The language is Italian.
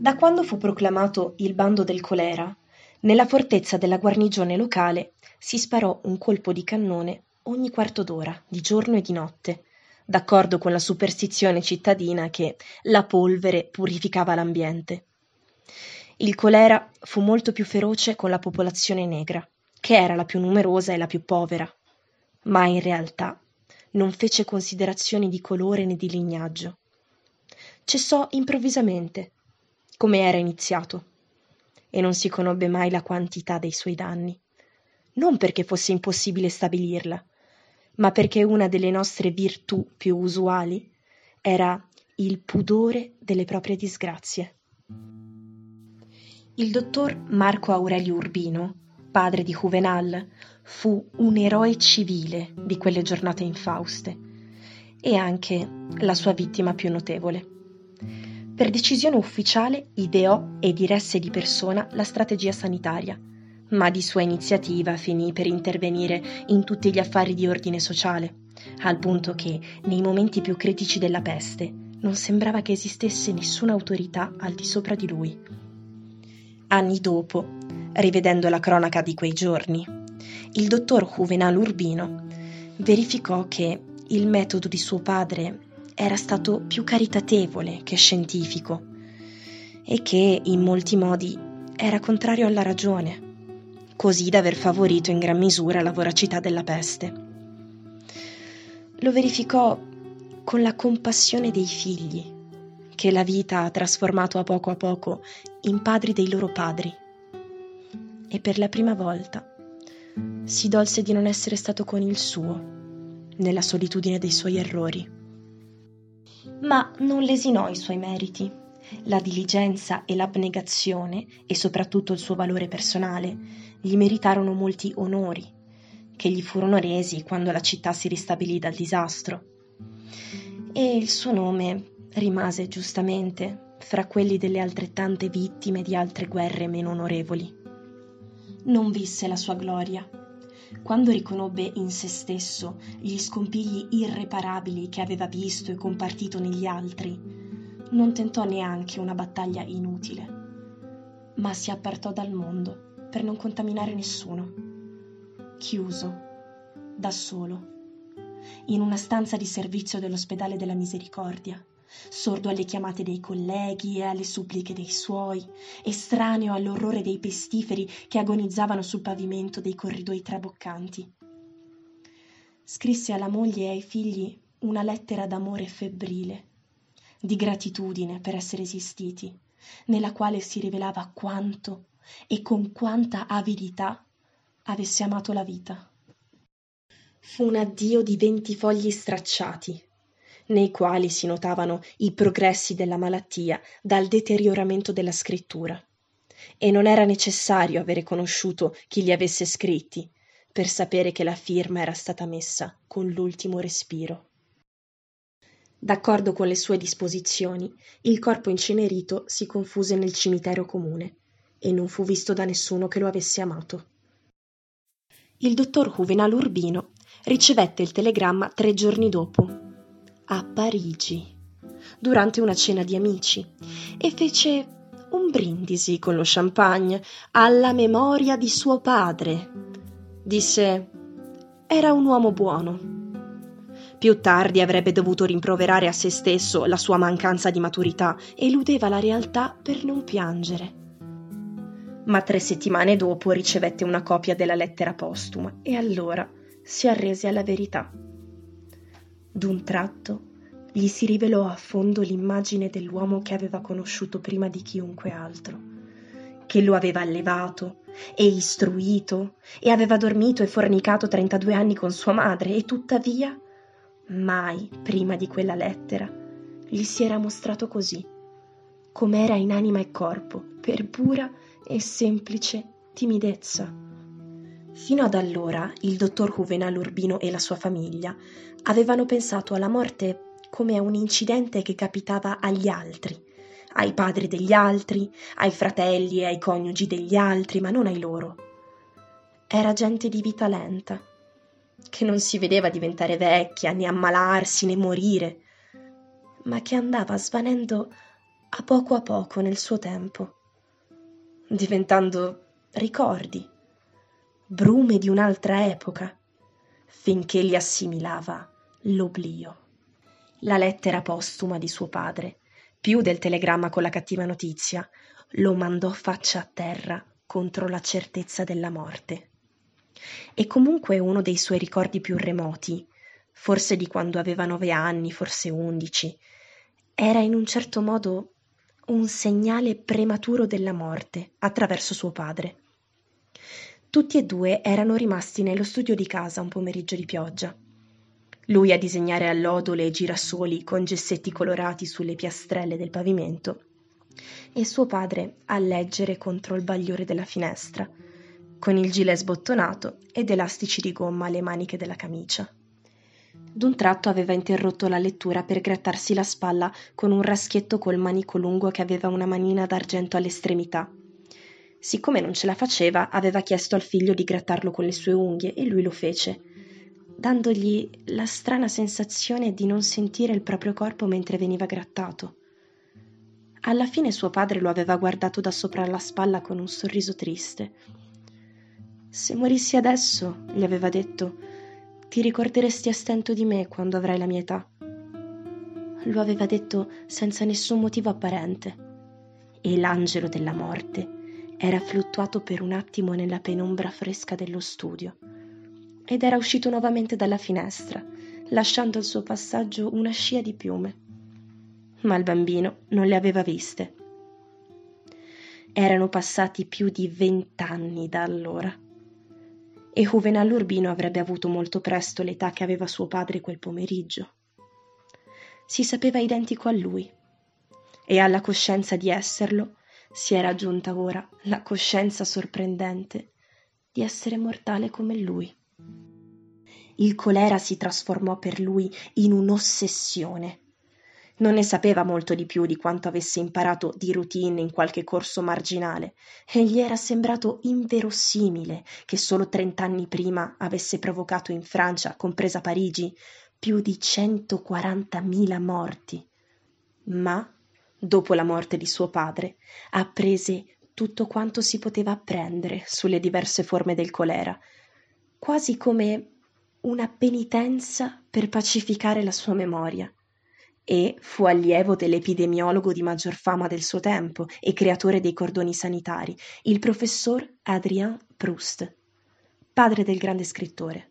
Da quando fu proclamato il bando del colera, nella fortezza della guarnigione locale si sparò un colpo di cannone ogni quarto d'ora, di giorno e di notte, d'accordo con la superstizione cittadina che la polvere purificava l'ambiente. Il colera fu molto più feroce con la popolazione negra, che era la più numerosa e la più povera, ma in realtà non fece considerazioni di colore né di lignaggio. Cessò improvvisamente, come era iniziato, e non si conobbe mai la quantità dei suoi danni, non perché fosse impossibile stabilirla, ma perché una delle nostre virtù più usuali era il pudore delle proprie disgrazie. Il dottor Marco Aurelio Urbino, padre di Juvenal, fu un eroe civile di quelle giornate infauste e anche la sua vittima più notevole. Per decisione ufficiale ideò e diresse di persona la strategia sanitaria, ma di sua iniziativa finì per intervenire in tutti gli affari di ordine sociale, al punto che nei momenti più critici della peste non sembrava che esistesse nessuna autorità al di sopra di lui. Anni dopo, rivedendo la cronaca di quei giorni, il dottor Juvenal Urbino verificò che il metodo di suo padre era stato più caritatevole che scientifico e che in molti modi era contrario alla ragione, così da aver favorito in gran misura la voracità della peste. Lo verificò con la compassione dei figli che la vita ha trasformato a poco a poco in padri dei loro padri. E per la prima volta si dolse di non essere stato con il suo, nella solitudine dei suoi errori. Ma non lesinò i suoi meriti. La diligenza e l'abnegazione, e soprattutto il suo valore personale, gli meritarono molti onori, che gli furono resi quando la città si ristabilì dal disastro. E il suo nome rimase giustamente fra quelli delle altrettante vittime di altre guerre meno onorevoli. Non visse la sua gloria. Quando riconobbe in se stesso gli scompigli irreparabili che aveva visto e compartito negli altri, non tentò neanche una battaglia inutile, ma si appartò dal mondo per non contaminare nessuno, chiuso, da solo, in una stanza di servizio dell'ospedale della misericordia sordo alle chiamate dei colleghi e alle suppliche dei suoi, estraneo all'orrore dei pestiferi che agonizzavano sul pavimento dei corridoi traboccanti. Scrisse alla moglie e ai figli una lettera d'amore febbrile, di gratitudine per essere esistiti, nella quale si rivelava quanto e con quanta avidità avesse amato la vita. Fu un addio di venti fogli stracciati, nei quali si notavano i progressi della malattia dal deterioramento della scrittura. E non era necessario avere conosciuto chi li avesse scritti per sapere che la firma era stata messa con l'ultimo respiro. D'accordo con le sue disposizioni, il corpo incenerito si confuse nel cimitero comune e non fu visto da nessuno che lo avesse amato. Il dottor Juvenal Urbino ricevette il telegramma tre giorni dopo a Parigi durante una cena di amici e fece un brindisi con lo champagne alla memoria di suo padre. Disse era un uomo buono. Più tardi avrebbe dovuto rimproverare a se stesso la sua mancanza di maturità e eludeva la realtà per non piangere. Ma tre settimane dopo ricevette una copia della lettera postuma e allora si arrese alla verità. D'un tratto gli si rivelò a fondo l'immagine dell'uomo che aveva conosciuto prima di chiunque altro, che lo aveva allevato e istruito e aveva dormito e fornicato 32 anni con sua madre e tuttavia mai prima di quella lettera gli si era mostrato così, com'era in anima e corpo, per pura e semplice timidezza. Fino ad allora il dottor Juvenal Urbino e la sua famiglia avevano pensato alla morte come a un incidente che capitava agli altri, ai padri degli altri, ai fratelli e ai coniugi degli altri, ma non ai loro. Era gente di vita lenta, che non si vedeva diventare vecchia, né ammalarsi, né morire, ma che andava svanendo a poco a poco nel suo tempo, diventando ricordi, brume di un'altra epoca, finché li assimilava l'oblio. La lettera postuma di suo padre, più del telegramma con la cattiva notizia, lo mandò faccia a terra contro la certezza della morte. E comunque uno dei suoi ricordi più remoti, forse di quando aveva nove anni, forse undici, era in un certo modo un segnale prematuro della morte attraverso suo padre. Tutti e due erano rimasti nello studio di casa un pomeriggio di pioggia. Lui a disegnare allodole e girasoli con gessetti colorati sulle piastrelle del pavimento e suo padre a leggere contro il bagliore della finestra, con il gilet sbottonato ed elastici di gomma alle maniche della camicia. D'un tratto aveva interrotto la lettura per grattarsi la spalla con un raschietto col manico lungo che aveva una manina d'argento all'estremità. Siccome non ce la faceva, aveva chiesto al figlio di grattarlo con le sue unghie e lui lo fece, dandogli la strana sensazione di non sentire il proprio corpo mentre veniva grattato. Alla fine suo padre lo aveva guardato da sopra la spalla con un sorriso triste. Se morissi adesso, gli aveva detto, ti ricorderesti a stento di me quando avrai la mia età. Lo aveva detto senza nessun motivo apparente. E l'angelo della morte era fluttuato per un attimo nella penombra fresca dello studio ed era uscito nuovamente dalla finestra, lasciando al suo passaggio una scia di piume. Ma il bambino non le aveva viste. Erano passati più di vent'anni da allora e Juvenal Urbino avrebbe avuto molto presto l'età che aveva suo padre quel pomeriggio. Si sapeva identico a lui e alla coscienza di esserlo si era aggiunta ora la coscienza sorprendente di essere mortale come lui. Il colera si trasformò per lui in un'ossessione non ne sapeva molto di più di quanto avesse imparato di routine in qualche corso marginale e gli era sembrato inverosimile che solo trent'anni prima avesse provocato in Francia, compresa Parigi, più di 140.000 morti. Ma, dopo la morte di suo padre, apprese tutto quanto si poteva apprendere sulle diverse forme del colera, quasi come una penitenza per pacificare la sua memoria e fu allievo dell'epidemiologo di maggior fama del suo tempo e creatore dei cordoni sanitari, il professor Adrien Proust, padre del grande scrittore.